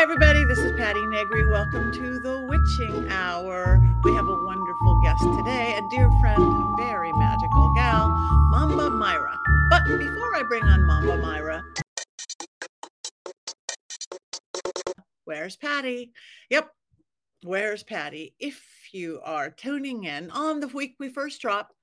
Everybody. This is Patti Negri. Welcome to the Witching Hour. We have a wonderful guest today, a dear friend, very magical gal, Mamba MiRah. But before I bring on Mamba MiRah, where's Patti? Yep, where's Patti? If you are tuning in on the week we first dropped,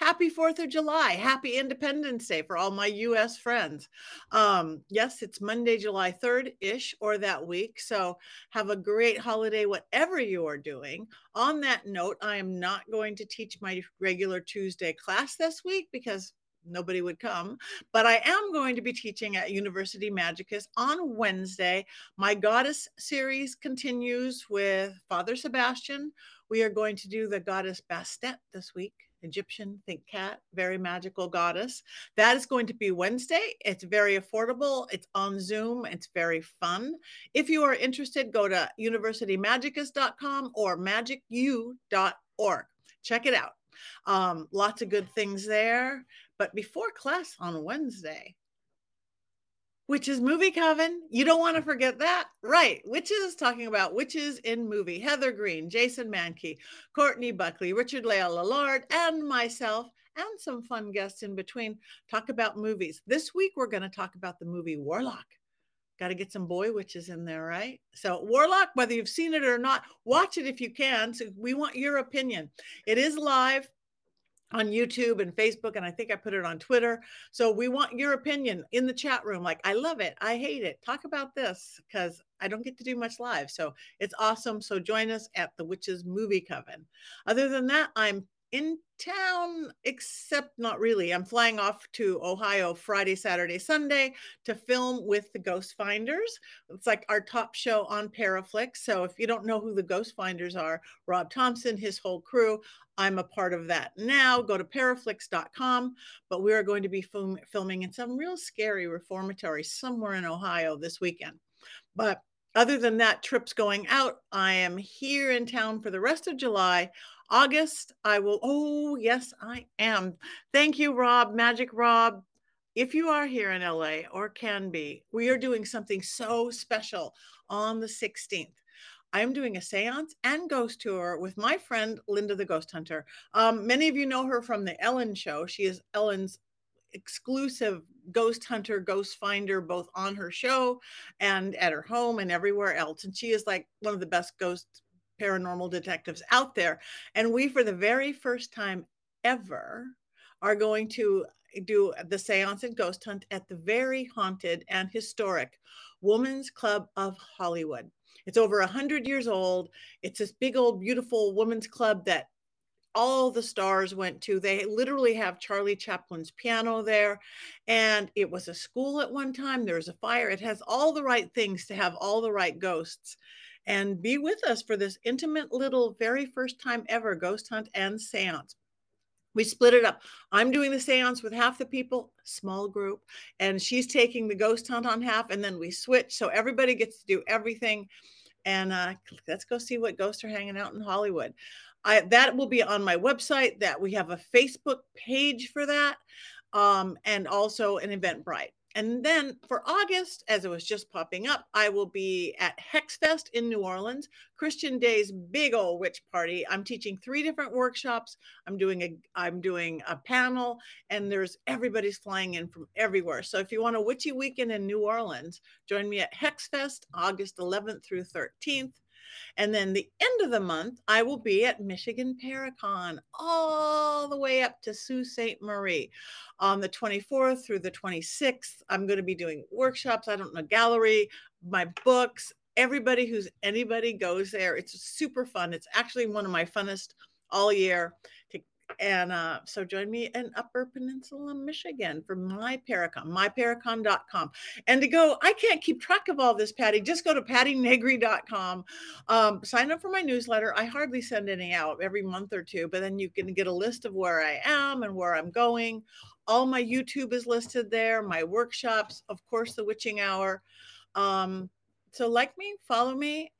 Happy 4th of July. Happy Independence Day for all my US friends. Um, yes, it's Monday, July 3rd ish or that week. So have a great holiday, whatever you are doing. On that note, I am not going to teach my regular Tuesday class this week because nobody would come. But I am going to be teaching at University Magicus on Wednesday. My goddess series continues with Father Sebastian. We are going to do the goddess Bastet this week. Egyptian, think cat, very magical goddess. That is going to be Wednesday. It's very affordable. It's on Zoom. It's very fun. If you are interested, go to universitymagicus.com or magicu.org. Check it out. Um, lots of good things there. But before class on Wednesday, Witches Movie Coven. You don't want to mm. forget that. Right. Witches talking about witches in movie. Heather Greene, Jason Mankey, Courtney Buckley, Richard Leigh Lalard, and myself, and some fun guests in between talk about movies. This week, we're going to talk about the movie Warlock. Got to get some boy witches in there, right? So, Warlock, whether you've seen it or not, watch it if you can. So, we want your opinion. It is live on YouTube and Facebook, and I think I put it on Twitter. So we want your opinion in the chat room. Like, I love it. I hate it. Talk about this because I don't get to do much live. So it's awesome. So join us at the Witches Movie Coven. Other than that, I'm in town, except not really. I'm flying off to Ohio Friday, Saturday, Sunday to film with the Ghost Finders. It's like our top show on Paraflix. So if you don't know who the Ghost Finders are, Rob Thompson, his whole crew, I'm a part of that now. Go to paraflix.com. But we are going to be film- filming in some real scary reformatory somewhere in Ohio this weekend. But other than that, trips going out, I am here in town for the rest of July. August, I will. Oh, yes, I am. Thank you, Rob, Magic Rob. If you are here in LA or can be, we are doing something so special on the 16th. I'm doing a seance and ghost tour with my friend Linda the Ghost Hunter. Um, many of you know her from the Ellen show. She is Ellen's exclusive ghost hunter, ghost finder, both on her show and at her home and everywhere else. And she is like one of the best ghost paranormal detectives out there. And we, for the very first time ever, are going to do the seance and ghost hunt at the very haunted and historic Woman's Club of Hollywood. It's over 100 years old. It's this big old beautiful women's club that all the stars went to. They literally have Charlie Chaplin's piano there. And it was a school at one time. There's a fire. It has all the right things to have all the right ghosts. And be with us for this intimate little, very first time ever ghost hunt and seance. We split it up. I'm doing the seance with half the people, small group, and she's taking the ghost hunt on half, and then we switch. So everybody gets to do everything. And uh, let's go see what ghosts are hanging out in Hollywood. I, that will be on my website. That we have a Facebook page for that, um, and also an Eventbrite. And then for August, as it was just popping up, I will be at Hexfest in New Orleans, Christian Day's big old witch party. I'm teaching three different workshops. I'm doing a I'm doing a panel, and there's everybody's flying in from everywhere. So if you want a witchy weekend in New Orleans, join me at Hexfest August 11th through 13th. And then the end of the month, I will be at Michigan Paracon all the way up to Sault Ste. Marie on the 24th through the 26th. I'm going to be doing workshops. I don't know, gallery, my books. Everybody who's anybody goes there. It's super fun. It's actually one of my funnest all year to and uh, so join me in Upper Peninsula, Michigan for my Paracon, myparacon.com. And to go, I can't keep track of all this, Patti. Just go to pattinegri.com. Um, sign up for my newsletter. I hardly send any out every month or two, but then you can get a list of where I am and where I'm going. All my YouTube is listed there, my workshops, of course, the witching hour. Um, so, like me, follow me,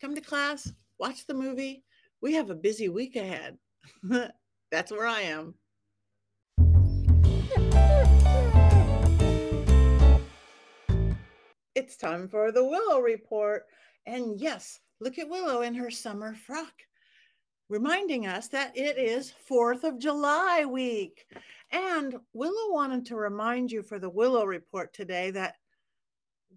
come to class, watch the movie. We have a busy week ahead. That's where I am. It's time for the Willow Report. And yes, look at Willow in her summer frock, reminding us that it is 4th of July week. And Willow wanted to remind you for the Willow Report today that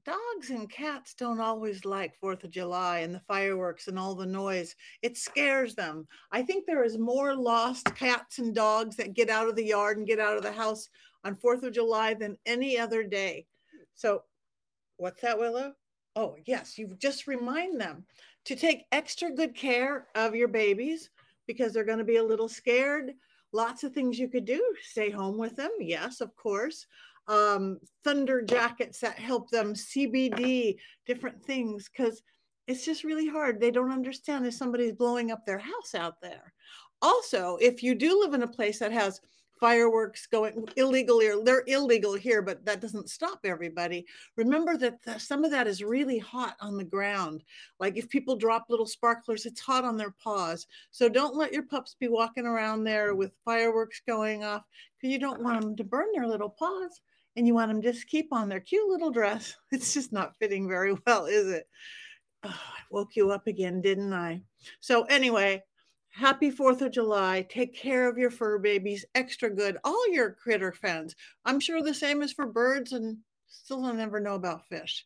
dogs and cats don't always like Fourth of July and the fireworks and all the noise. It scares them. I think there is more lost cats and dogs that get out of the yard and get out of the house on Fourth of July than any other day. So, what's that, Willow? Oh, yes, you just remind them to take extra good care of your babies because they're going to be a little scared. Lots of things you could do. Stay home with them. Yes, of course um, thunder jackets that help them, CBD, different things, because it's just really hard. They don't understand if somebody's blowing up their house out there. Also, if you do live in a place that has fireworks going illegally or they're illegal here but that doesn't stop everybody remember that the, some of that is really hot on the ground like if people drop little sparklers it's hot on their paws so don't let your pups be walking around there with fireworks going off because you don't want them to burn their little paws and you want them just keep on their cute little dress. It's just not fitting very well, is it? Oh, I woke you up again, didn't I? So, anyway, happy 4th of July. Take care of your fur babies extra good. All your critter fans. I'm sure the same is for birds and still don't never know about fish.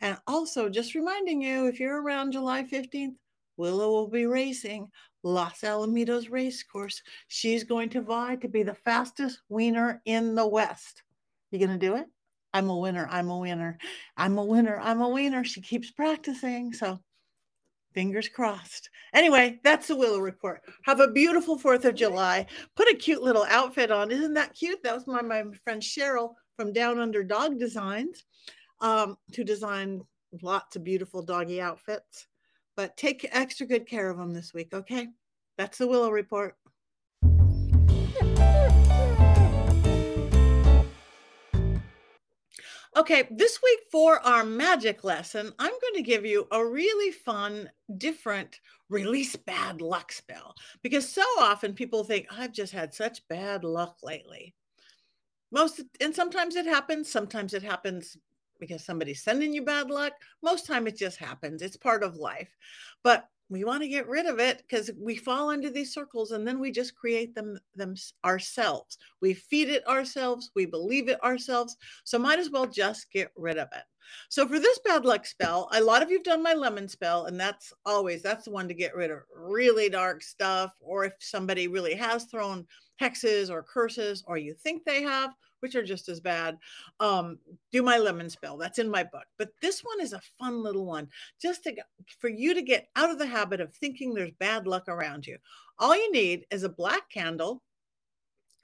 And also, just reminding you if you're around July 15th, Willow will be racing Los Alamitos race course. She's going to vie to be the fastest wiener in the West. You gonna do it? I'm a winner. I'm a winner. I'm a winner. I'm a winner. She keeps practicing. So fingers crossed. Anyway, that's the Willow Report. Have a beautiful 4th of July. Put a cute little outfit on. Isn't that cute? That was my, my friend Cheryl from Down Under Dog Designs, um, who designed lots of beautiful doggy outfits. But take extra good care of them this week, okay? That's the Willow Report. Okay, this week for our magic lesson, I'm going to give you a really fun, different release bad luck spell because so often people think, I've just had such bad luck lately. Most, and sometimes it happens, sometimes it happens because somebody's sending you bad luck. Most time it just happens. It's part of life. But we want to get rid of it because we fall into these circles and then we just create them them ourselves. We feed it ourselves we believe it ourselves so might as well just get rid of it so for this bad luck spell a lot of you've done my lemon spell and that's always that's the one to get rid of really dark stuff or if somebody really has thrown hexes or curses or you think they have which are just as bad. Um, do my lemon spell. That's in my book. But this one is a fun little one, just to for you to get out of the habit of thinking there's bad luck around you. All you need is a black candle,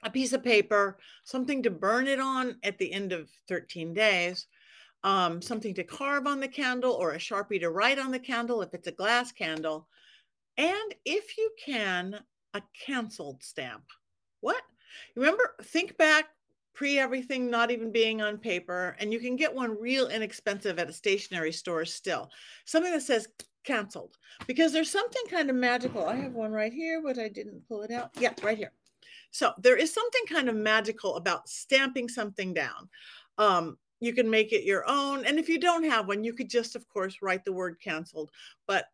a piece of paper, something to burn it on at the end of 13 days. Um, something to carve on the candle or a sharpie to write on the candle if it's a glass candle. And if you can, a canceled stamp. What? Remember, think back pre everything not even being on paper and you can get one real inexpensive at a stationery store still something that says canceled because there's something kind of magical i have one right here but i didn't pull it out yeah right here so there is something kind of magical about stamping something down um, you can make it your own and if you don't have one you could just of course write the word canceled but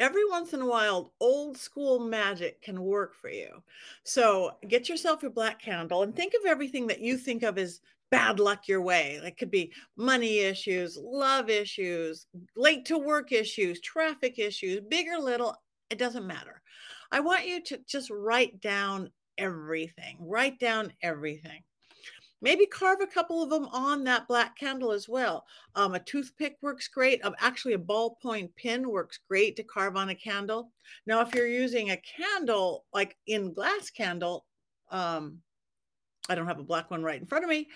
every once in a while, old school magic can work for you. So get yourself a black candle and think of everything that you think of as bad luck your way. It could be money issues, love issues, late to work issues, traffic issues, big or little, it doesn't matter. I want you to just write down everything, write down everything. Maybe carve a couple of them on that black candle as well. Um, a toothpick works great. Um, actually, a ballpoint pen works great to carve on a candle. Now, if you're using a candle like in glass candle, um, I don't have a black one right in front of me.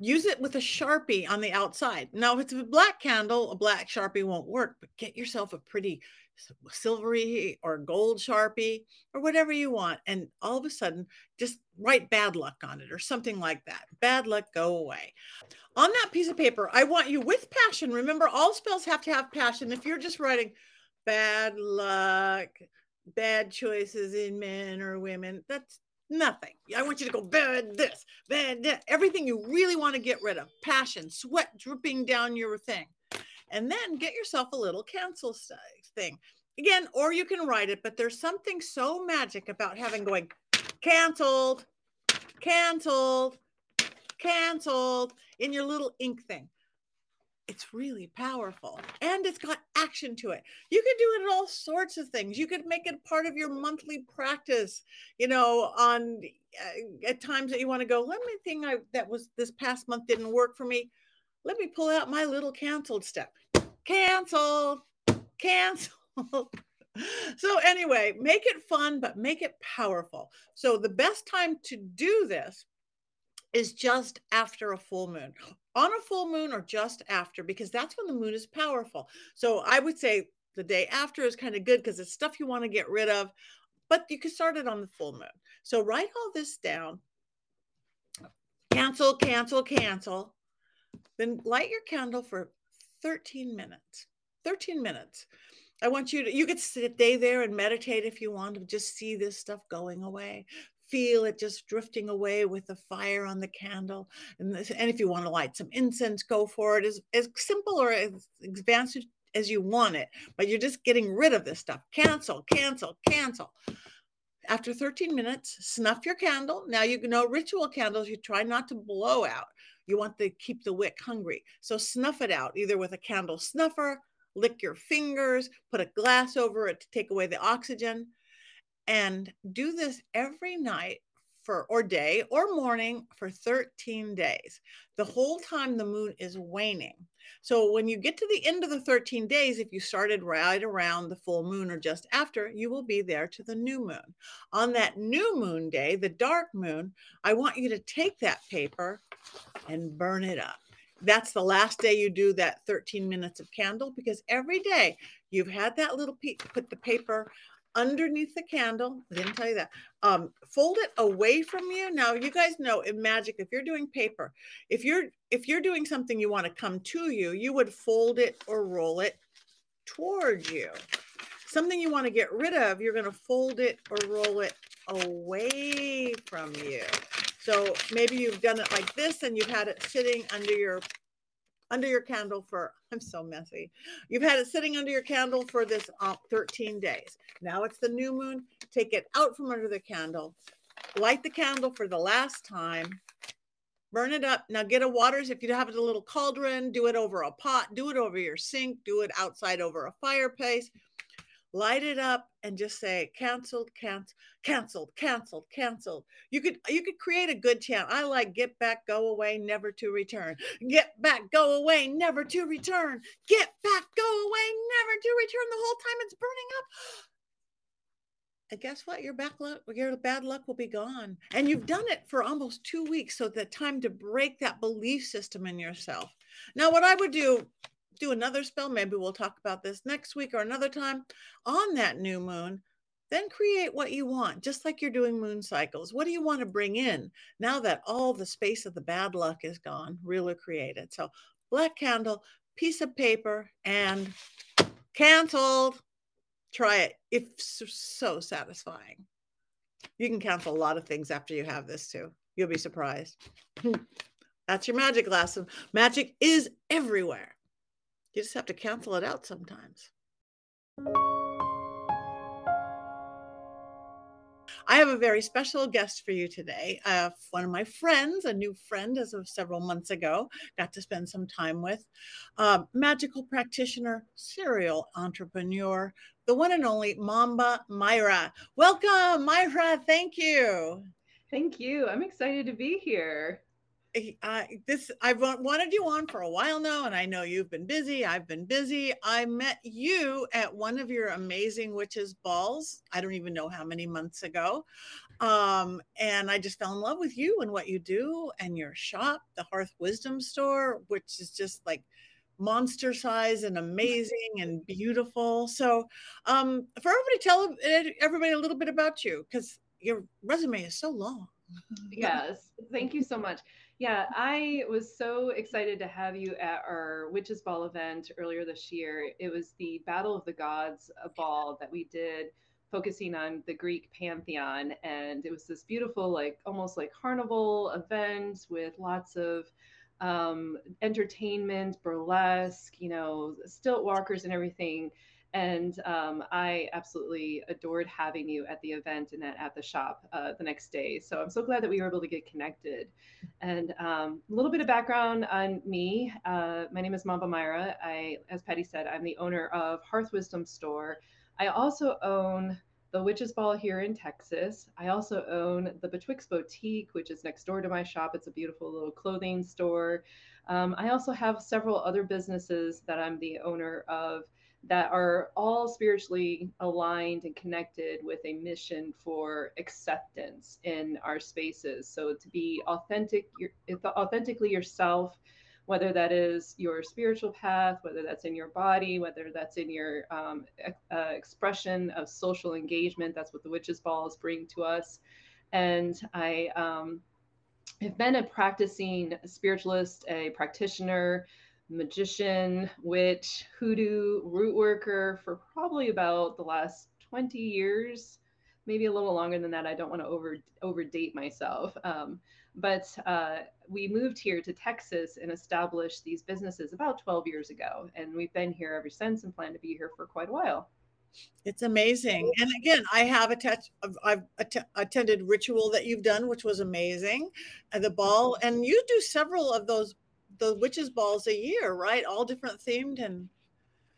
Use it with a Sharpie on the outside. Now, if it's a black candle, a black Sharpie won't work, but get yourself a pretty silvery or gold Sharpie or whatever you want. And all of a sudden, just write bad luck on it or something like that. Bad luck, go away. On that piece of paper, I want you with passion. Remember, all spells have to have passion. If you're just writing bad luck, bad choices in men or women, that's Nothing. I want you to go bad this, bad that, everything you really want to get rid of. Passion, sweat dripping down your thing. And then get yourself a little cancel thing. Again, or you can write it, but there's something so magic about having going canceled, canceled, canceled in your little ink thing it's really powerful and it's got action to it. You can do it in all sorts of things. You could make it part of your monthly practice, you know, on uh, at times that you want to go, let me think I that was this past month didn't work for me. Let me pull out my little canceled step. Cancel, cancel. so anyway, make it fun, but make it powerful. So the best time to do this is just after a full moon on a full moon or just after because that's when the moon is powerful so i would say the day after is kind of good because it's stuff you want to get rid of but you can start it on the full moon so write all this down cancel cancel cancel then light your candle for 13 minutes 13 minutes I want you to, you could stay there and meditate if you want to just see this stuff going away feel it just drifting away with the fire on the candle. And, this, and if you want to light some incense, go for it. As, as simple or as advanced as you want it, but you're just getting rid of this stuff. Cancel, cancel, cancel. After 13 minutes, snuff your candle. Now you know ritual candles, you try not to blow out. You want to keep the wick hungry. So snuff it out either with a candle snuffer, lick your fingers, put a glass over it to take away the oxygen and do this every night for or day or morning for 13 days the whole time the moon is waning so when you get to the end of the 13 days if you started right around the full moon or just after you will be there to the new moon. On that new moon day the dark moon i want you to take that paper and burn it up. That's the last day you do that 13 minutes of candle because every day you've had that little put the paper underneath the candle. I didn't tell you that. Um, fold it away from you. Now you guys know in magic, if you're doing paper, if you're if you're doing something you want to come to you, you would fold it or roll it towards you. Something you want to get rid of, you're going to fold it or roll it away from you. So maybe you've done it like this and you've had it sitting under your under your candle for, I'm so messy. You've had it sitting under your candle for this uh, 13 days. Now it's the new moon. Take it out from under the candle, light the candle for the last time, burn it up. Now get a waters. If you have a little cauldron, do it over a pot, do it over your sink, do it outside over a fireplace light it up and just say canceled canceled canceled canceled canceled you could you could create a good chant i like get back go away never to return. Get back go away never to return. Get back go away never to return. The whole time it's burning up. And guess what? Your back luck your bad luck will be gone. And you've done it for almost two weeks so the time to break that belief system in yourself. Now what i would do do another spell. Maybe we'll talk about this next week or another time on that new moon. Then create what you want, just like you're doing moon cycles. What do you want to bring in now that all the space of the bad luck is gone, really created? So, black candle, piece of paper, and canceled. Try it. It's so satisfying. You can cancel a lot of things after you have this too. You'll be surprised. That's your magic lesson. Magic is everywhere. You just have to cancel it out sometimes. I have a very special guest for you today. Uh, one of my friends, a new friend as of several months ago, got to spend some time with. Uh, magical practitioner, serial entrepreneur, the one and only Mamba MiRah. Welcome, MiRah. Thank you. Thank you. I'm excited to be here. Uh, this I've wanted you on for a while now, and I know you've been busy. I've been busy. I met you at one of your amazing witches balls. I don't even know how many months ago, um, and I just fell in love with you and what you do and your shop, the Hearth Wisdom Store, which is just like monster size and amazing and beautiful. So, um, for everybody, tell everybody a little bit about you because your resume is so long. yes, thank you so much. Yeah, I was so excited to have you at our Witches Ball event earlier this year. It was the Battle of the Gods ball that we did focusing on the Greek pantheon. And it was this beautiful, like almost like carnival event with lots of um, entertainment, burlesque, you know, stilt walkers and everything. And um, I absolutely adored having you at the event and at, the shop uh, the next day. So I'm so glad that we were able to get connected. And um, a little bit of background on me. Uh, my name is Mamba MiRah. I, as Patti said, I'm the owner of Hearth Wisdom Store. I also own the Witch's Ball here in Texas. I also own the Betwixt Boutique, which is next door to my shop. It's a beautiful little clothing store. Um, I also have several other businesses that I'm the owner of that are all spiritually aligned and connected with a mission for acceptance in our spaces. So to be authentic, authentically yourself, whether that is your spiritual path, whether that's in your body, whether that's in your um, uh, expression of social engagement. That's what the witches' balls bring to us. And I um, have been a practicing spiritualist, a practitioner, magician, witch, hoodoo, root worker for probably about the last 20 years, maybe a little longer than that. I don't want to over overdate myself. Um, but uh, we moved here to Texas and established these businesses about 12 years ago. And we've been here ever since and plan to be here for quite a while. It's amazing. And again, I have attached, I've att- attended ritual that you've done, which was amazing. And the ball, and you do several of those the witches balls a year, right? All different themed and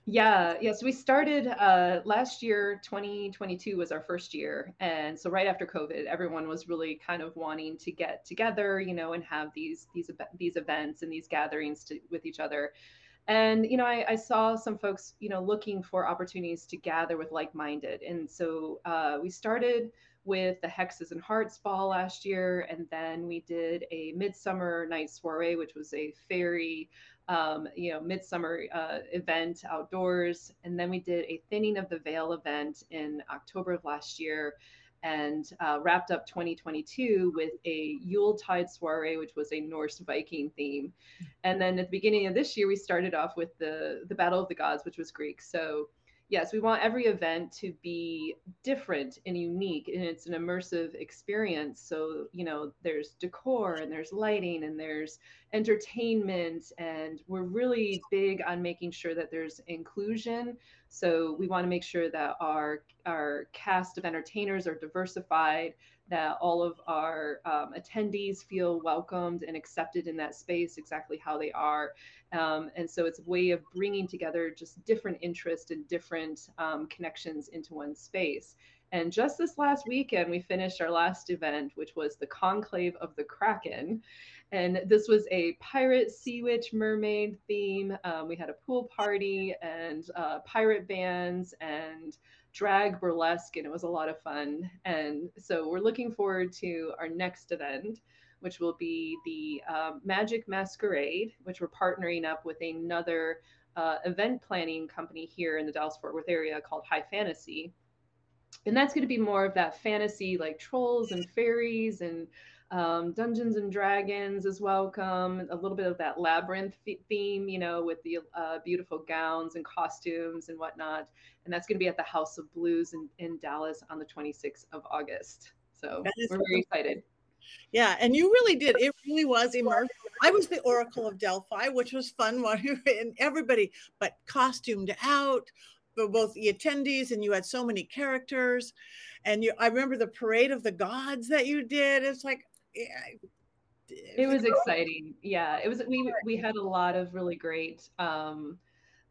yeah, yes. Yeah, so we started uh, last year. 2022 was our first year, and so right after COVID, everyone was really kind of wanting to get together, you know, and have these these these events and these gatherings to, with each other. And you know, I, I, saw some folks, you know, looking for opportunities to gather with like-minded, and so uh, we started with the Hexes and Hearts Ball last year, and then we did a Midsummer Night Soiree, which was a fairy, um, you know, midsummer uh, event outdoors, and then we did a Thinning of the Veil event in October of last year, and uh, wrapped up 2022 with a Yuletide soiree, which was a Norse Viking theme, and then at the beginning of this year, we started off with the the Battle of the Gods, which was Greek. So yes, we want every event to be different and unique, and it's an immersive experience. So, you know, there's decor and there's lighting and there's entertainment, and we're really big on making sure that there's inclusion. So, we want to make sure that our our cast of entertainers are diversified, that all of our um, attendees feel welcomed and accepted in that space exactly how they are. Um, and so it's a way of bringing together just different interests and different um, connections into one space. And just this last weekend, we finished our last event, which was the Conclave of the Kraken. And this was a pirate, sea witch, mermaid theme. Um, we had a pool party and uh, pirate bands and drag burlesque, and it was a lot of fun. And so we're looking forward to our next event, which will be the uh, Magic Masquerade, which we're partnering up with another uh, event planning company here in the Dallas Fort Worth area called High Fantasy. And that's going to be more of that fantasy, like trolls and fairies and um, Dungeons and Dragons is welcome. A little bit of that labyrinth theme, you know, with the uh, beautiful gowns and costumes and whatnot. And that's going to be at the House of Blues in, in Dallas on the 26th of August. So we're very excited. Yeah, and you really did. It really was immersive. I was the Oracle of Delphi, which was fun. And everybody, but costumed out, for both the attendees, and you had so many characters. And you, I remember the parade of the gods that you did. It's like it was exciting. Yeah, it was. We we had a lot of really great um,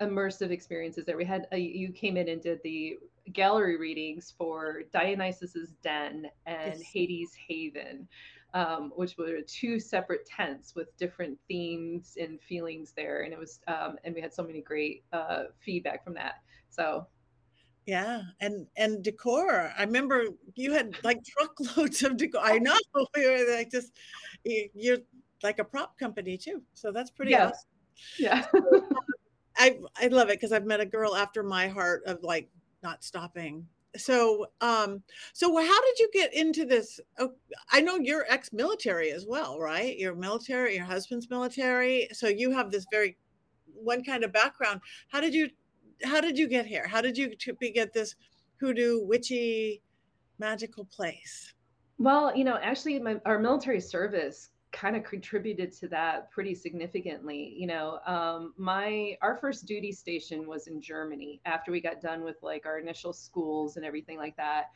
immersive experiences there. We had a, you came in and did the gallery readings for Dionysus's Den and yes. Hades Haven, um, which were two separate tents with different themes and feelings there, and it was um, and we had so many great uh, feedback from that. So yeah, and and decor. I remember you had like truckloads of decor. I know we were like just you're like a prop company too, so that's pretty yeah. awesome. Yeah, I I love it because I've met a girl after my heart of like not stopping. So um so how did you get into this? Oh, I know you're ex-military as well, right? You're military. Your husband's military, so you have this very one kind of background. How did you how did you get here? How did you get this hoodoo, witchy, magical place? Well, you know, actually, my, our military service kind of contributed to that pretty significantly. You know, um, my our first duty station was in Germany after we got done with like our initial schools and everything like that.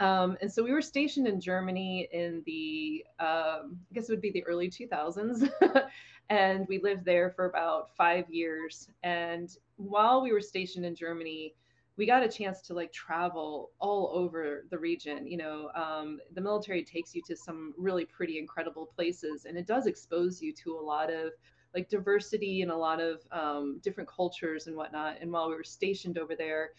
Um, and so we were stationed in Germany in the, um, I guess it would be the early 2000s. and we lived there for about five years. And while we were stationed in Germany, we got a chance to like travel all over the region. You know, um, the military takes you to some really pretty incredible places, and it does expose you to a lot of like diversity and a lot of um, different cultures and whatnot. And while we were stationed over there,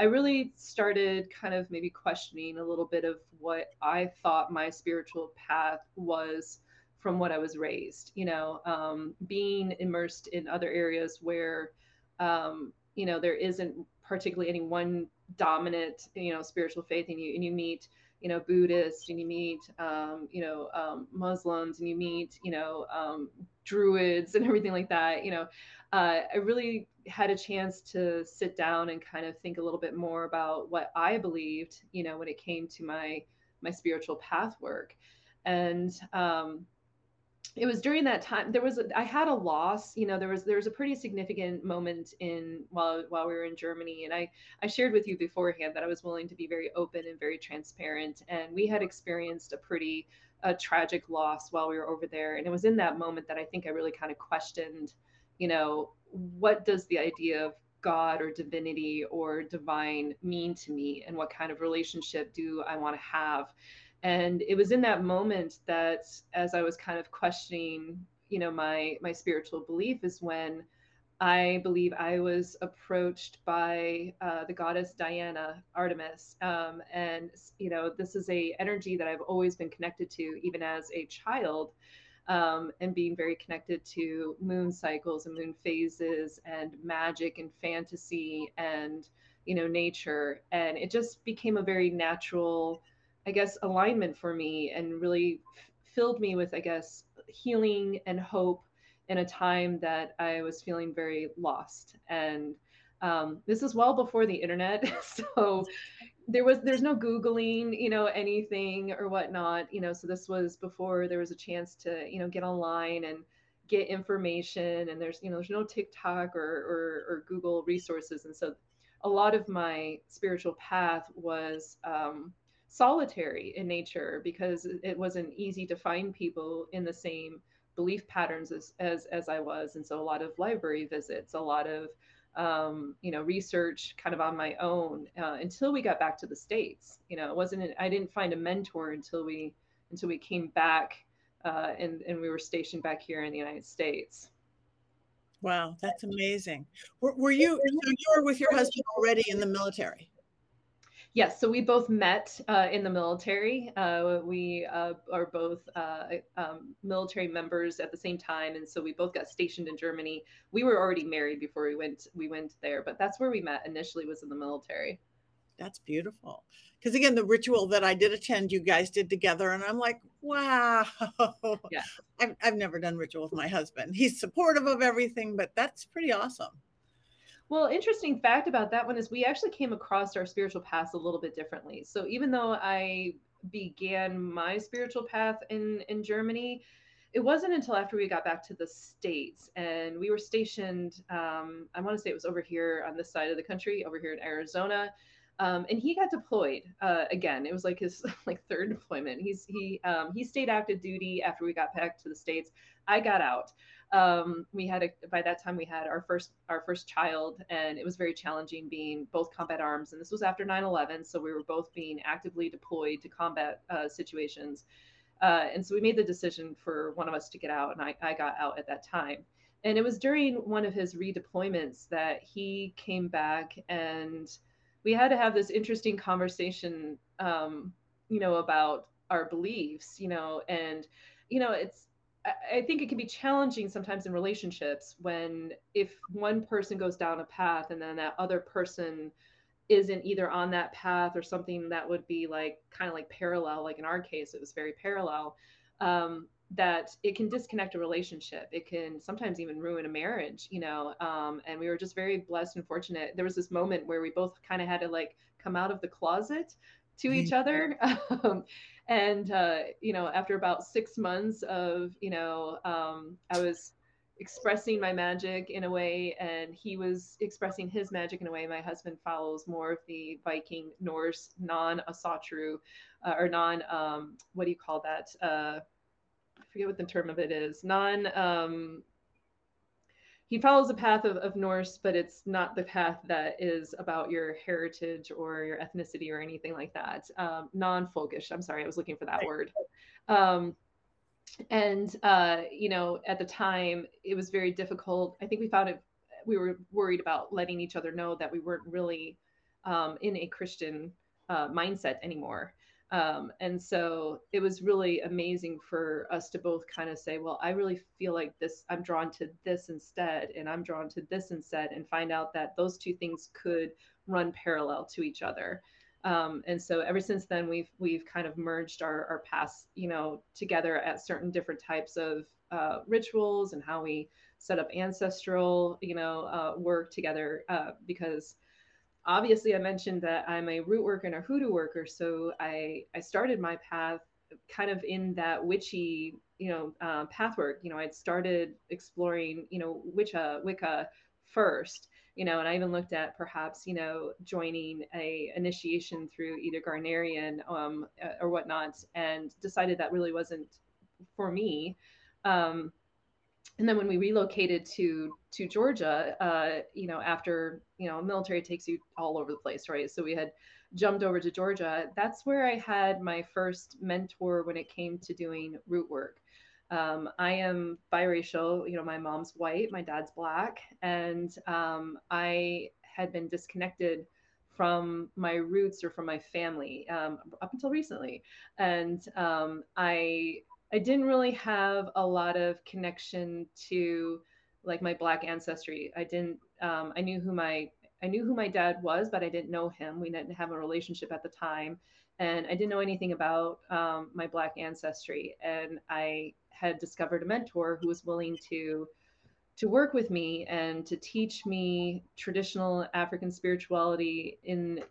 I really started kind of maybe questioning a little bit of what I thought my spiritual path was from what I was raised. You know, um, being immersed in other areas where, um, you know, there isn't particularly any one dominant, you know, spiritual faith, and you and you meet, you know, Buddhists, and you meet, um, you know, um, Muslims, and you meet, you know, um, Druids, and everything like that. You know, uh, I really had a chance to sit down and kind of think a little bit more about what I believed, you know, when it came to my my spiritual path work, and um, it was during that time there was a, I had a loss, you know, there was there was a pretty significant moment in while while we were in Germany, and I I shared with you beforehand that I was willing to be very open and very transparent, and we had experienced a pretty a tragic loss while we were over there, and it was in that moment that I think I really kind of questioned you know, what does the idea of God or divinity or divine mean to me and what kind of relationship do I want to have? And it was in that moment that as I was kind of questioning, you know, my my spiritual belief is when I believe I was approached by uh, the goddess Diana, Artemis, um, and you know this is a energy that I've always been connected to, even as a child um, and being very connected to moon cycles and moon phases and magic and fantasy and you know nature. And it just became a very natural i guess alignment for me and really f- filled me with i guess healing and hope in a time that i was feeling very lost. And um, this is well before the internet. So there was there's no googling you know anything or whatnot you know so this was before there was a chance to you know get online and get information and there's you know there's no tiktok or, or, or google resources. And so a lot of my spiritual path was um, solitary in nature because it wasn't easy to find people in the same belief patterns as as, as i was. And so a lot of library visits a lot of um, you know, research kind of on my own uh, until we got back to the states. You know, it wasn't I didn't find a mentor until we until we came back uh, and and we were stationed back here in the United States. Wow, that's amazing. Were, were you so you were with your husband already in the military? Yes, so we both met uh, in the military. Uh, we uh, are both uh, um, military members at the same time, and so we both got stationed in Germany. We were already married before we went we went there, but that's where we met initially was in the military. That's beautiful. Because again, the ritual that I did attend, you guys did together, and I'm like, wow. Yeah, I've I've never done ritual with my husband. He's supportive of everything, but that's pretty awesome. Well, interesting fact about that one is we actually came across our spiritual paths a little bit differently. So even though I began my spiritual path in in Germany, it wasn't until after we got back to the states and we were stationed. Um, I want to say it was over here on this side of the country, over here in Arizona. Um, and he got deployed uh, again. It was like his like third deployment. He's he um, he stayed active duty after we got back to the states. I got out um, we had a, by that time we had our first our first child and it was very challenging being both combat arms and this was after 9-11 so we were both being actively deployed to combat uh, situations. Uh, and so we made the decision for one of us to get out and I, I got out at that time. And it was during one of his redeployments that he came back and we had to have this interesting conversation um, you know about our beliefs you know and you know it's I think it can be challenging sometimes in relationships when if one person goes down a path and then that other person isn't either on that path or something that would be like kind of like parallel like in our case it was very parallel um, that it can disconnect a relationship. It can sometimes even ruin a marriage, you know. Um, and we were just very blessed and fortunate. There was this moment where we both kind of had to like come out of the closet to mm-hmm. each other. Um, and, uh, you know, after about six months of, you know, um, I was expressing my magic in a way, and he was expressing his magic in a way. My husband follows more of the Viking Norse non Asatru uh, or non, um, what do you call that? Uh, I forget what the term of it is. Non, um, he follows the path of, of Norse, but it's not the path that is about your heritage or your ethnicity or anything like that. Um, non-folkish. I'm sorry, I was looking for that word. Um, and uh, you know, at the time, it was very difficult. I think we found it. We were worried about letting each other know that we weren't really um, in a Christian uh, mindset anymore. Um, and so it was really amazing for us to both kind of say, well, I really feel like this, I'm drawn to this instead, and I'm drawn to this instead, and find out that those two things could run parallel to each other. Um, and so ever since then, we've we've kind of merged our, our paths, you know, together at certain different types of uh, rituals and how we set up ancestral, you know, uh, work together uh, because obviously I mentioned that I'm a root worker and a hoodoo worker. So I, I started my path kind of in that witchy, you know, uh, pathwork. You know, I'd started exploring, you know, Wicca, Wicca first, you know, and I even looked at perhaps, you know, joining a initiation through either Gardnerian um, uh, or whatnot, and decided that really wasn't for me. Um, and then when we relocated to to Georgia, uh, you know, after you know, military takes you all over the place, right? So we had jumped over to Georgia. That's where I had my first mentor when it came to doing root work. Um, I am biracial. You know, my mom's white, my dad's black, and um, I had been disconnected from my roots or from my family um, up until recently, and um, I I didn't really have a lot of connection to like my black ancestry. I didn't um, I knew who my I knew who my dad was, but I didn't know him. We didn't have a relationship at the time, and I didn't know anything about um, my black ancestry. And I had discovered a mentor who was willing to to work with me and to teach me traditional African spirituality in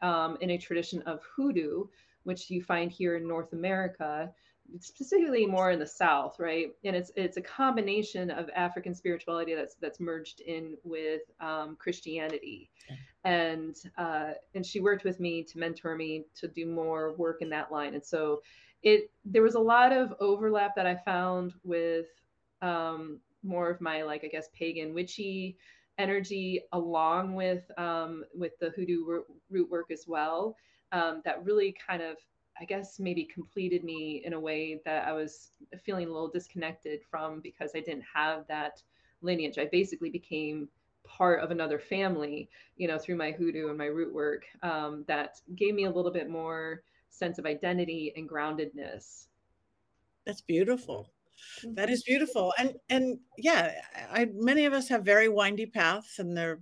um, in a tradition of hoodoo, which you find here in North America specifically more in the South, right? And it's it's a combination of African spirituality that's that's merged in with um, Christianity, and uh, and she worked with me to mentor me to do more work in that line, and so it there was a lot of overlap that I found with um, more of my like I guess pagan witchy energy along with um, with the hoodoo root work as well. Um, that really kind of I guess maybe completed me in a way that I was feeling a little disconnected from because I didn't have that lineage. I basically became part of another family, you know, through my hoodoo and my root work um, that gave me a little bit more sense of identity and groundedness. That's beautiful. That is beautiful. And and yeah, I many of us have very windy paths and they're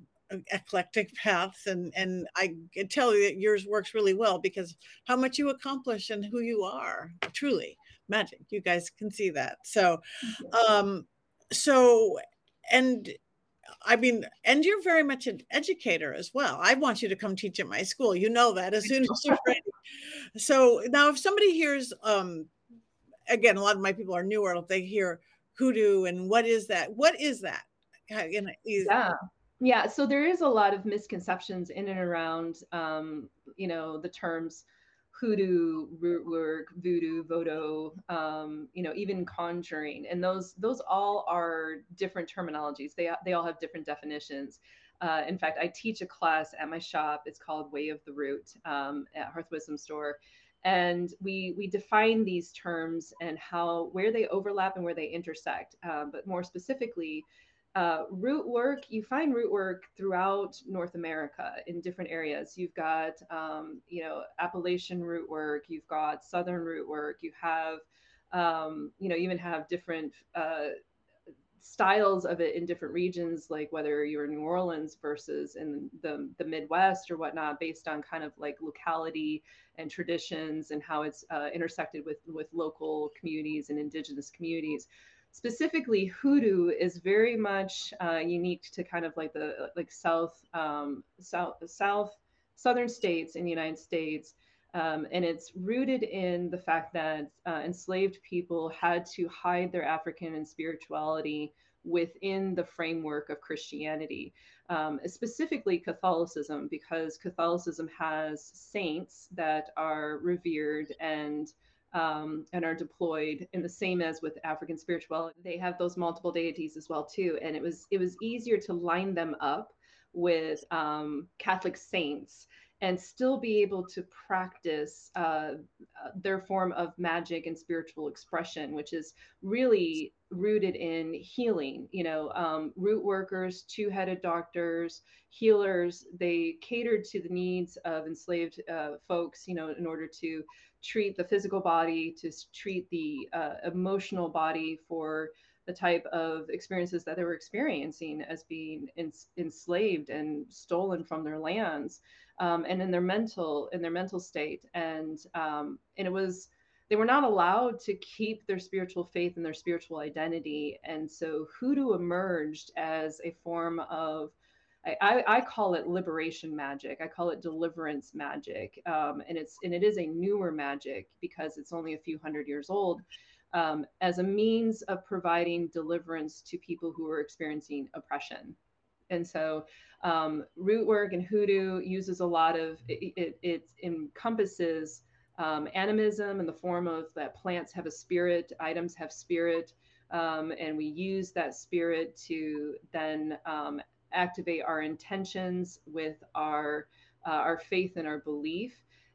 eclectic paths and and i can tell you that yours works really well because how much you accomplish and who you are truly magic you guys can see that so um so and I mean, and you're very much an educator as well. I want you to come teach at my school. You know that as soon as you're ready. So now, if somebody hears, um, again, a lot of my people are newer. If they hear hoodoo and what is that? What is that? You know, yeah. Yeah, so there is a lot of misconceptions in and around, um, you know, the terms hoodoo, root work, voodoo, voodoo, um, you know, even conjuring, and those those all are different terminologies. They they all have different definitions. Uh, in fact, I teach a class at my shop. It's called Way of the Root um, at Hearth Wisdom Store, and we we define these terms and how where they overlap and where they intersect. Uh, but more specifically, uh, root work, you find root work throughout North America in different areas. You've got, um, you know, Appalachian root work, you've got Southern root work, you have, um, you know, even have different uh, styles of it in different regions, like whether you're in New Orleans versus in the, the Midwest or whatnot, based on kind of like locality and traditions and how it's uh, intersected with, with local communities and indigenous communities. Specifically, hoodoo is very much uh, unique to kind of like the like South, um, South, South, Southern states in the United States. Um, and it's rooted in the fact that uh, enslaved people had to hide their African and spirituality within the framework of Christianity, um, specifically Catholicism, because Catholicism has saints that are revered and um, and are deployed in the same as with African spirituality. They have those multiple deities as well too, and it was it was easier to line them up with um, Catholic saints and still be able to practice uh, uh, their form of magic and spiritual expression, which is really rooted in healing. You know, um, root workers, two headed doctors, healers, they catered to the needs of enslaved uh, folks, you know, in order to treat the physical body, to treat the uh, emotional body for the type of experiences that they were experiencing as being enslaved and stolen from their lands um, and in their mental in their mental state. And um, and it was they were not allowed to keep their spiritual faith and their spiritual identity. And so hoodoo emerged as a form of I, I, call it liberation magic. I call it deliverance magic, um, and it's and it is a newer magic because it's only a few hundred years old, um, as a means of providing deliverance to people who are experiencing oppression. And so, um, root work and hoodoo uses a lot of it, it, it encompasses um, animism in the form of that plants have a spirit, items have spirit, um, and we use that spirit to then um, activate our intentions with our uh, our faith and our belief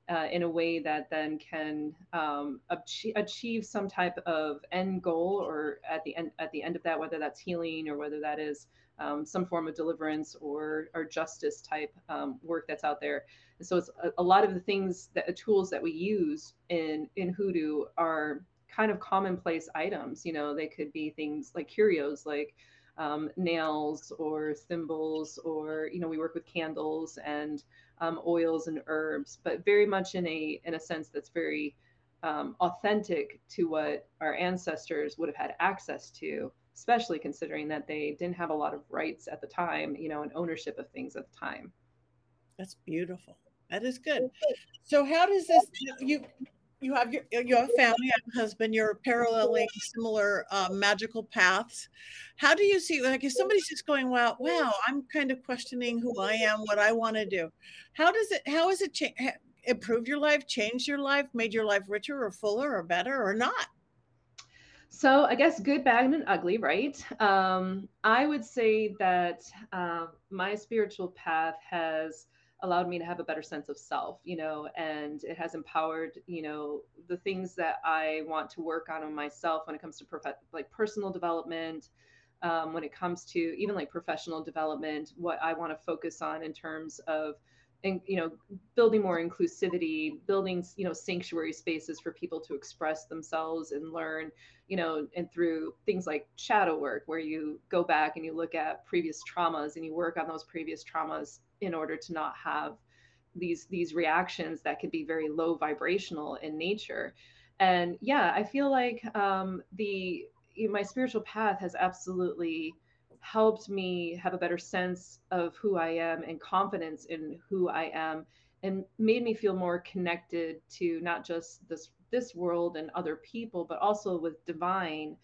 uh, in a way that then can um, achieve, achieve some type of end goal or at the end at the end of that whether that's healing or whether that is um, some form of deliverance or or justice type um, work that's out there. And so it's a, a, lot of the things that the tools that we use in in hoodoo are kind of commonplace items. You know they could be things like curios like um, nails or thimbles or you know we work with candles and um, oils and herbs, but very much in a in a sense that's very um, authentic to what our ancestors would have had access to, especially considering that they didn't have a lot of rights at the time, you know, and ownership of things at the time. That's beautiful. That is good. So, how does this you you have your you have a family, a husband, you're paralleling similar uh, magical paths. How do you see like if somebody's just going, wow, wow, I'm kind of questioning who I am, what I want to do. How does it how has it cha- improved your life, changed your life, made your life richer or fuller or better or not? So I guess good, bad, and ugly, right? Um, I would say that uh, my spiritual path has allowed me to have a better sense of self you know and it has empowered you know the things that i want to work on on myself when it comes to like personal development um, when it comes to even like professional development what i want to focus on in terms of and you know building more inclusivity building you know sanctuary spaces for people to express themselves and learn you know and through things like shadow work where you go back and you look at previous traumas and you work on those previous traumas in order to not have these these reactions that could be very low vibrational in nature. And yeah i feel like um the my spiritual path has absolutely helped me have a better sense of who i am and confidence in who i am and made me feel more connected to not just this this world and other people but also with divine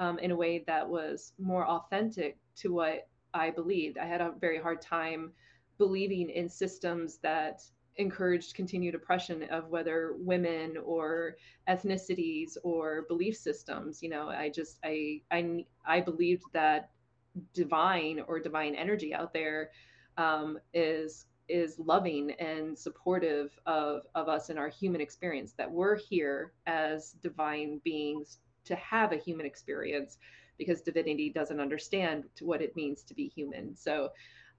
um, in a way that was more authentic to what i believed. I had a very hard time believing in systems that encouraged continued oppression of whether women or ethnicities or belief systems you know i just i i i believed that divine or divine energy out there um, is is loving and supportive of of us in our human experience that we're here as divine beings to have a human experience because divinity doesn't understand what it means to be human. So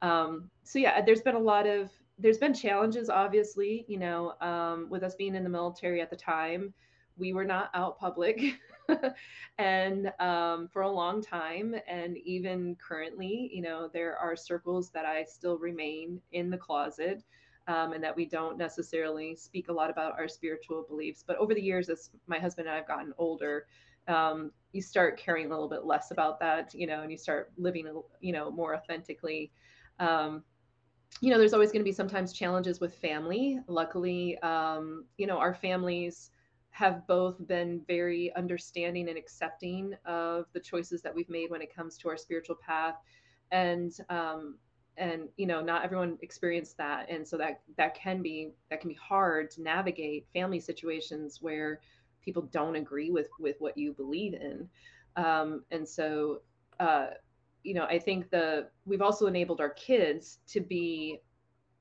um, so yeah, there's been a lot of there's been challenges, obviously. You know, um, with us being in the military at the time, we were not out public. and um, for a long time, and even currently, you know, there are circles that I still remain in the closet. Um, and that we don't necessarily speak a lot about our spiritual beliefs. But over the years, as my husband and I have gotten older, um, you start caring a little bit less about that, you know, and you start living, you know, more authentically. Um, you know, there's always going to be sometimes challenges with family. Luckily, um, you know, our families have both been very understanding and accepting of the choices that we've made when it comes to our spiritual path. And, um, and you know not everyone experienced that and so that that can be that can be hard to navigate family situations where people don't agree with with what you believe in um, and so uh, you know i think the we've also enabled our kids to be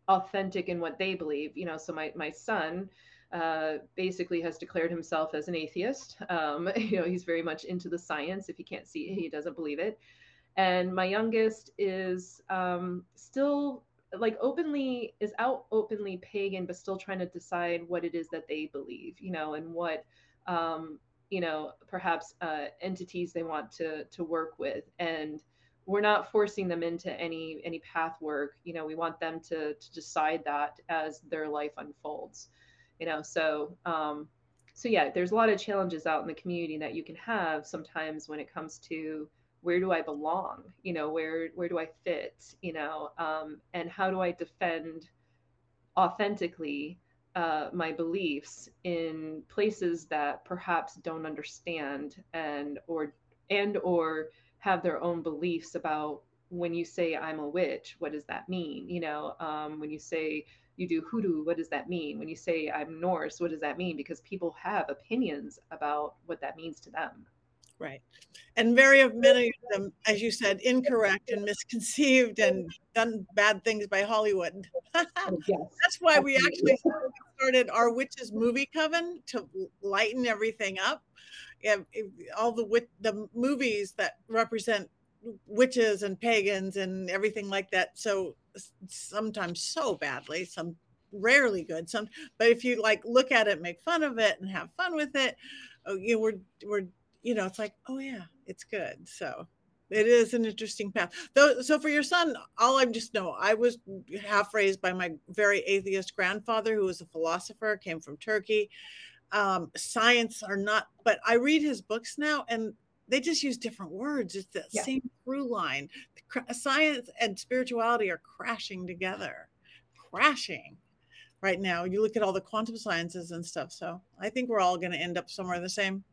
authentic in what they believe you know so my my son uh, basically has declared himself as an atheist. Um, you know he's very much into the science. If he can't see it he doesn't believe it. And my youngest is um, still like openly is out openly pagan but still trying to decide what it is that they believe you know and what um, you know, perhaps uh, entities they want to to work with, and we're not forcing them into any any path work. You know, we want them to to decide that as their life unfolds. You know, so um, so yeah, there's a lot of challenges out in the community that you can have sometimes when it comes to where do I belong? You know, where where do I fit? You know, um, and how do I defend authentically uh, my beliefs in places that perhaps don't understand and or and or have their own beliefs about when you say I'm a witch, what does that mean? You know, um, when you say you do hoodoo, what does that mean? When you say I'm Norse, what does that mean? Because people have opinions about what that means to them. Right. And very many of them, as you said, incorrect and misconceived and done bad things by Hollywood. Oh, yes. That's why we actually started our Witches Movie Coven to lighten everything up. All the the movies that represent witches and pagans and everything like that. So sometimes so badly, some rarely good. Some, but if you like look at it, make fun of it, and have fun with it, oh, you know, we're we're you know, it's like, oh yeah, it's good. So it is an interesting path. Though, so for your son, all I'm just know, I was half raised by my very atheist grandfather, who was a philosopher, came from Turkey. Um, science are not, but I read his books now, and they just use different words. It's the yeah. same through line. Science and spirituality are crashing together, crashing right now. You look at all the quantum sciences and stuff. So I think we're all going to end up somewhere the same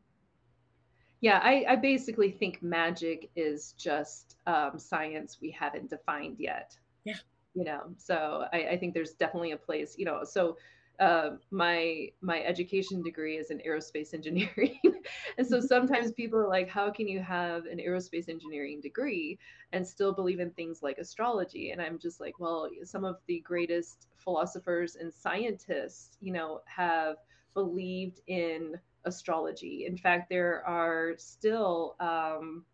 yeah I, I basically think magic is just um, science we haven't defined yet yeah you know so I, I think there's definitely a place you know so uh, my my education degree is in aerospace engineering. And so sometimes people are like how can you have an aerospace engineering degree and still believe in things like astrology? And i'm just like well some of the greatest philosophers and scientists you know have believed in astrology. In fact, there are still um,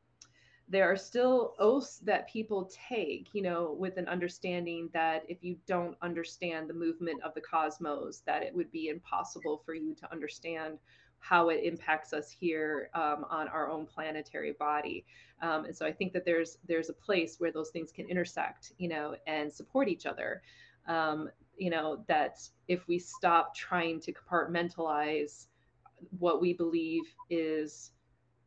there are still oaths that people take, you know, with an understanding that if you don't understand the movement of the cosmos, that it would be impossible for you to understand how it impacts us here um, on our own planetary body. Um, and so I think that there's there's a place where those things can intersect, you know, and support each other. Um, you know, that if we stop trying to compartmentalize what we believe is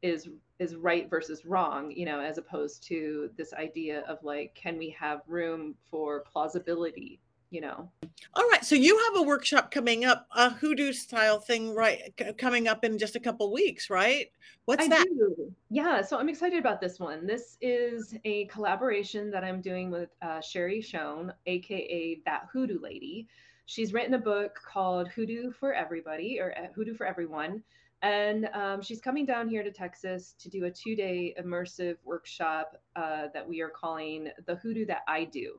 is is right versus wrong you know as opposed to this idea of like can we have room for plausibility you know? All right so you have a workshop coming up a hoodoo style thing right c- coming up in just a couple weeks right? What's I that? do. yeah so i'm excited about this one. This is a collaboration that i'm doing with uh, sherry shone aka that hoodoo lady. She's written a book called Hoodoo for Everybody or uh, Hoodoo for Everyone. And um, she's coming down here to Texas to do a two day immersive workshop uh, that we are calling The Hoodoo That I Do.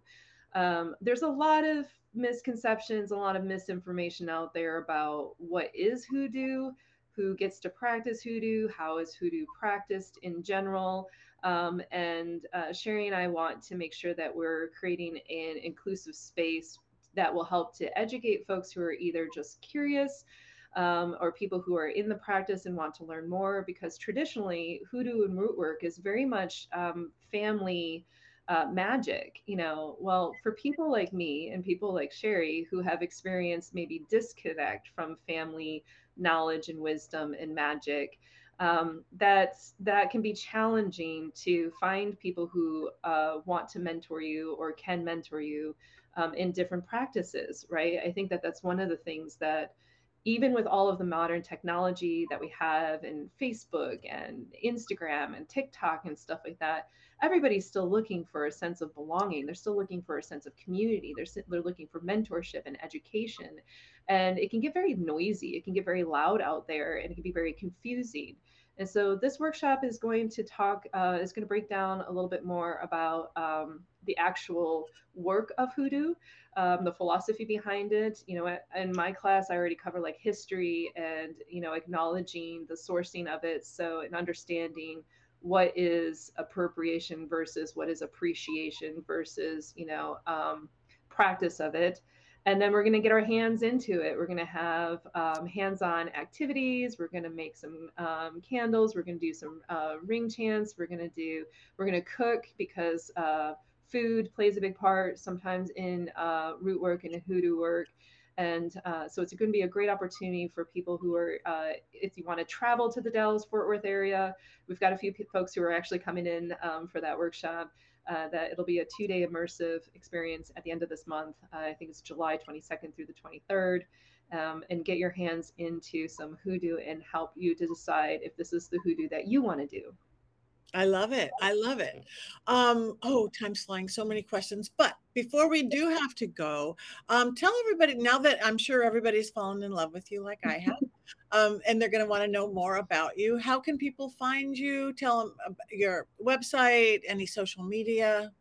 Um, there's a lot of misconceptions, a lot of misinformation out there about what is hoodoo, who gets to practice hoodoo, how is hoodoo practiced in general. Um, and uh, Sherry and I want to make sure that we're creating an inclusive space that will help to educate folks who are either just curious um, or people who are in the practice and want to learn more because traditionally hoodoo and root work is very much um, family uh, magic you know? Well for people like me and people like sherry who have experienced maybe disconnect from family knowledge and wisdom and magic um, that that can be challenging to find people who uh, want to mentor you or can mentor you um, in different practices right? I think that that's one of the things that even with all of the modern technology that we have in facebook and instagram and tiktok and stuff like that everybody's still looking for a sense of belonging. They're still looking for a sense of community. They're, they're looking for mentorship and education. And it can get very noisy. It can get very loud out there and it can be very confusing and so this workshop is going to talk, uh, is going to break down a little bit more about um, the actual work of hoodoo, um, the philosophy behind it. You know, in my class, I already cover like history and, you know, acknowledging the sourcing of it. So, and understanding what is appropriation versus what is appreciation versus, you know, um, practice of it and then we're going to get our hands into it. We're going to have um, hands-on activities. We're going to make some um, candles. We're going to do some uh, ring chants. We're going to do. We're going to cook because uh, food plays a big part sometimes in uh, root work and hoodoo work. And uh, so it's going to be a great opportunity for people who are, uh, if you want to travel to the Dallas Fort Worth area, we've got a few folks who are actually coming in um, for that workshop uh, that it'll be a two day immersive experience at the end of this month. Uh, I think it's July 22nd through the 23rd. Um, and get your hands into some hoodoo and help you to decide if this is the hoodoo that you want to do. I love it. I love it. Um, oh, time's flying. So many questions. But before we do have to go, um, tell everybody now that I'm sure everybody's fallen in love with you like I have, um, and they're going to want to know more about you. How can people find you? Tell them your website, any social media.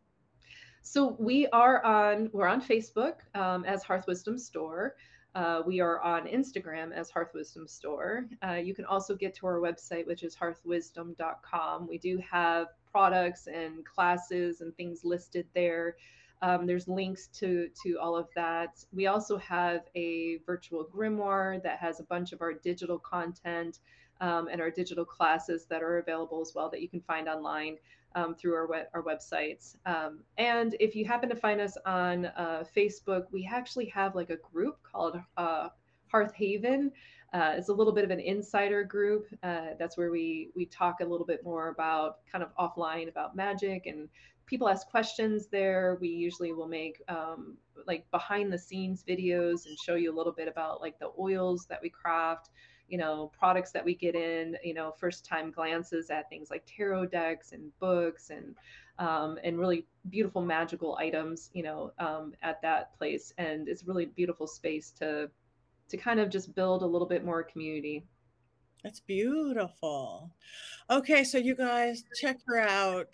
So we are on we're on Facebook um, as Hearth Wisdom Store. Uh, we are on Instagram as Hearth Wisdom Store. Uh, you can also get to our website, which is hearthwisdom.com. We do have products and classes and things listed there. Um, there's links to to all of that. We also have a virtual grimoire that has a bunch of our digital content um, and our digital classes that are available as well that you can find online um, through our web, our websites. Um, and if you happen to find us on uh, Facebook, we actually have like a group called uh, Hearth Haven. Uh, it's a little bit of an insider group. Uh, that's where we we talk a little bit more about kind of offline about magic and people ask questions there. We usually will make um, like behind the scenes videos and show you a little bit about like the oils that we craft, you know, products that we get in, you know, first time glances at things like tarot decks and books and um, and really beautiful magical items, you know, um, at that place. And it's really beautiful space to to kind of just build a little bit more community. That's beautiful. Okay, so you guys check her out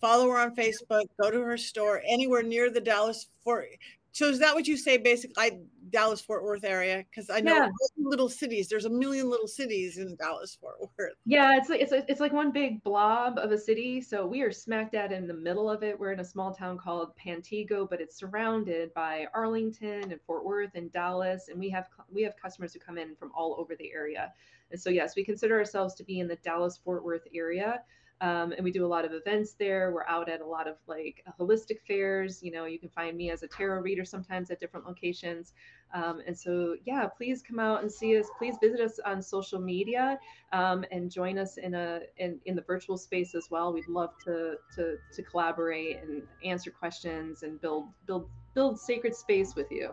follow her on Facebook, go to her store anywhere near the Dallas Fort. So is that what you say basically? I, Dallas Fort Worth area because I know yeah. little cities. There's a million little cities in Dallas Fort Worth. Yeah, it's like it's it's like one big blob of a city. So we are smack dab in the middle of it. We're in a small town called Pantego, but it's surrounded by Arlington and Fort Worth and Dallas, and we have we have customers who come in from all over the area. And so yes, we consider ourselves to be in the Dallas Fort Worth area. Um, and we do a lot of events there. We're out at a lot of like holistic fairs. You know, you can find me as a tarot reader sometimes at different locations. Um, and so, yeah, please come out and see us. Please visit us on social media um, and join us in a in, in the virtual space as well. We'd love to to to collaborate and answer questions and build build build sacred space with you.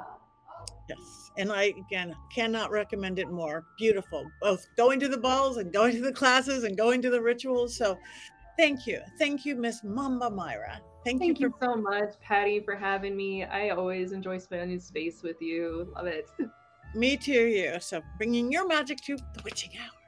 Yes. And I, again, cannot recommend it more. Beautiful. Both going to the balls and going to the classes and going to the rituals. So thank you. Thank you, Miss Mamba MiRah. Thank, thank you, for- you so much, Patti, for having me. I always enjoy spending space with you. Love it. Me too, you. So bringing your magic to the witching hour.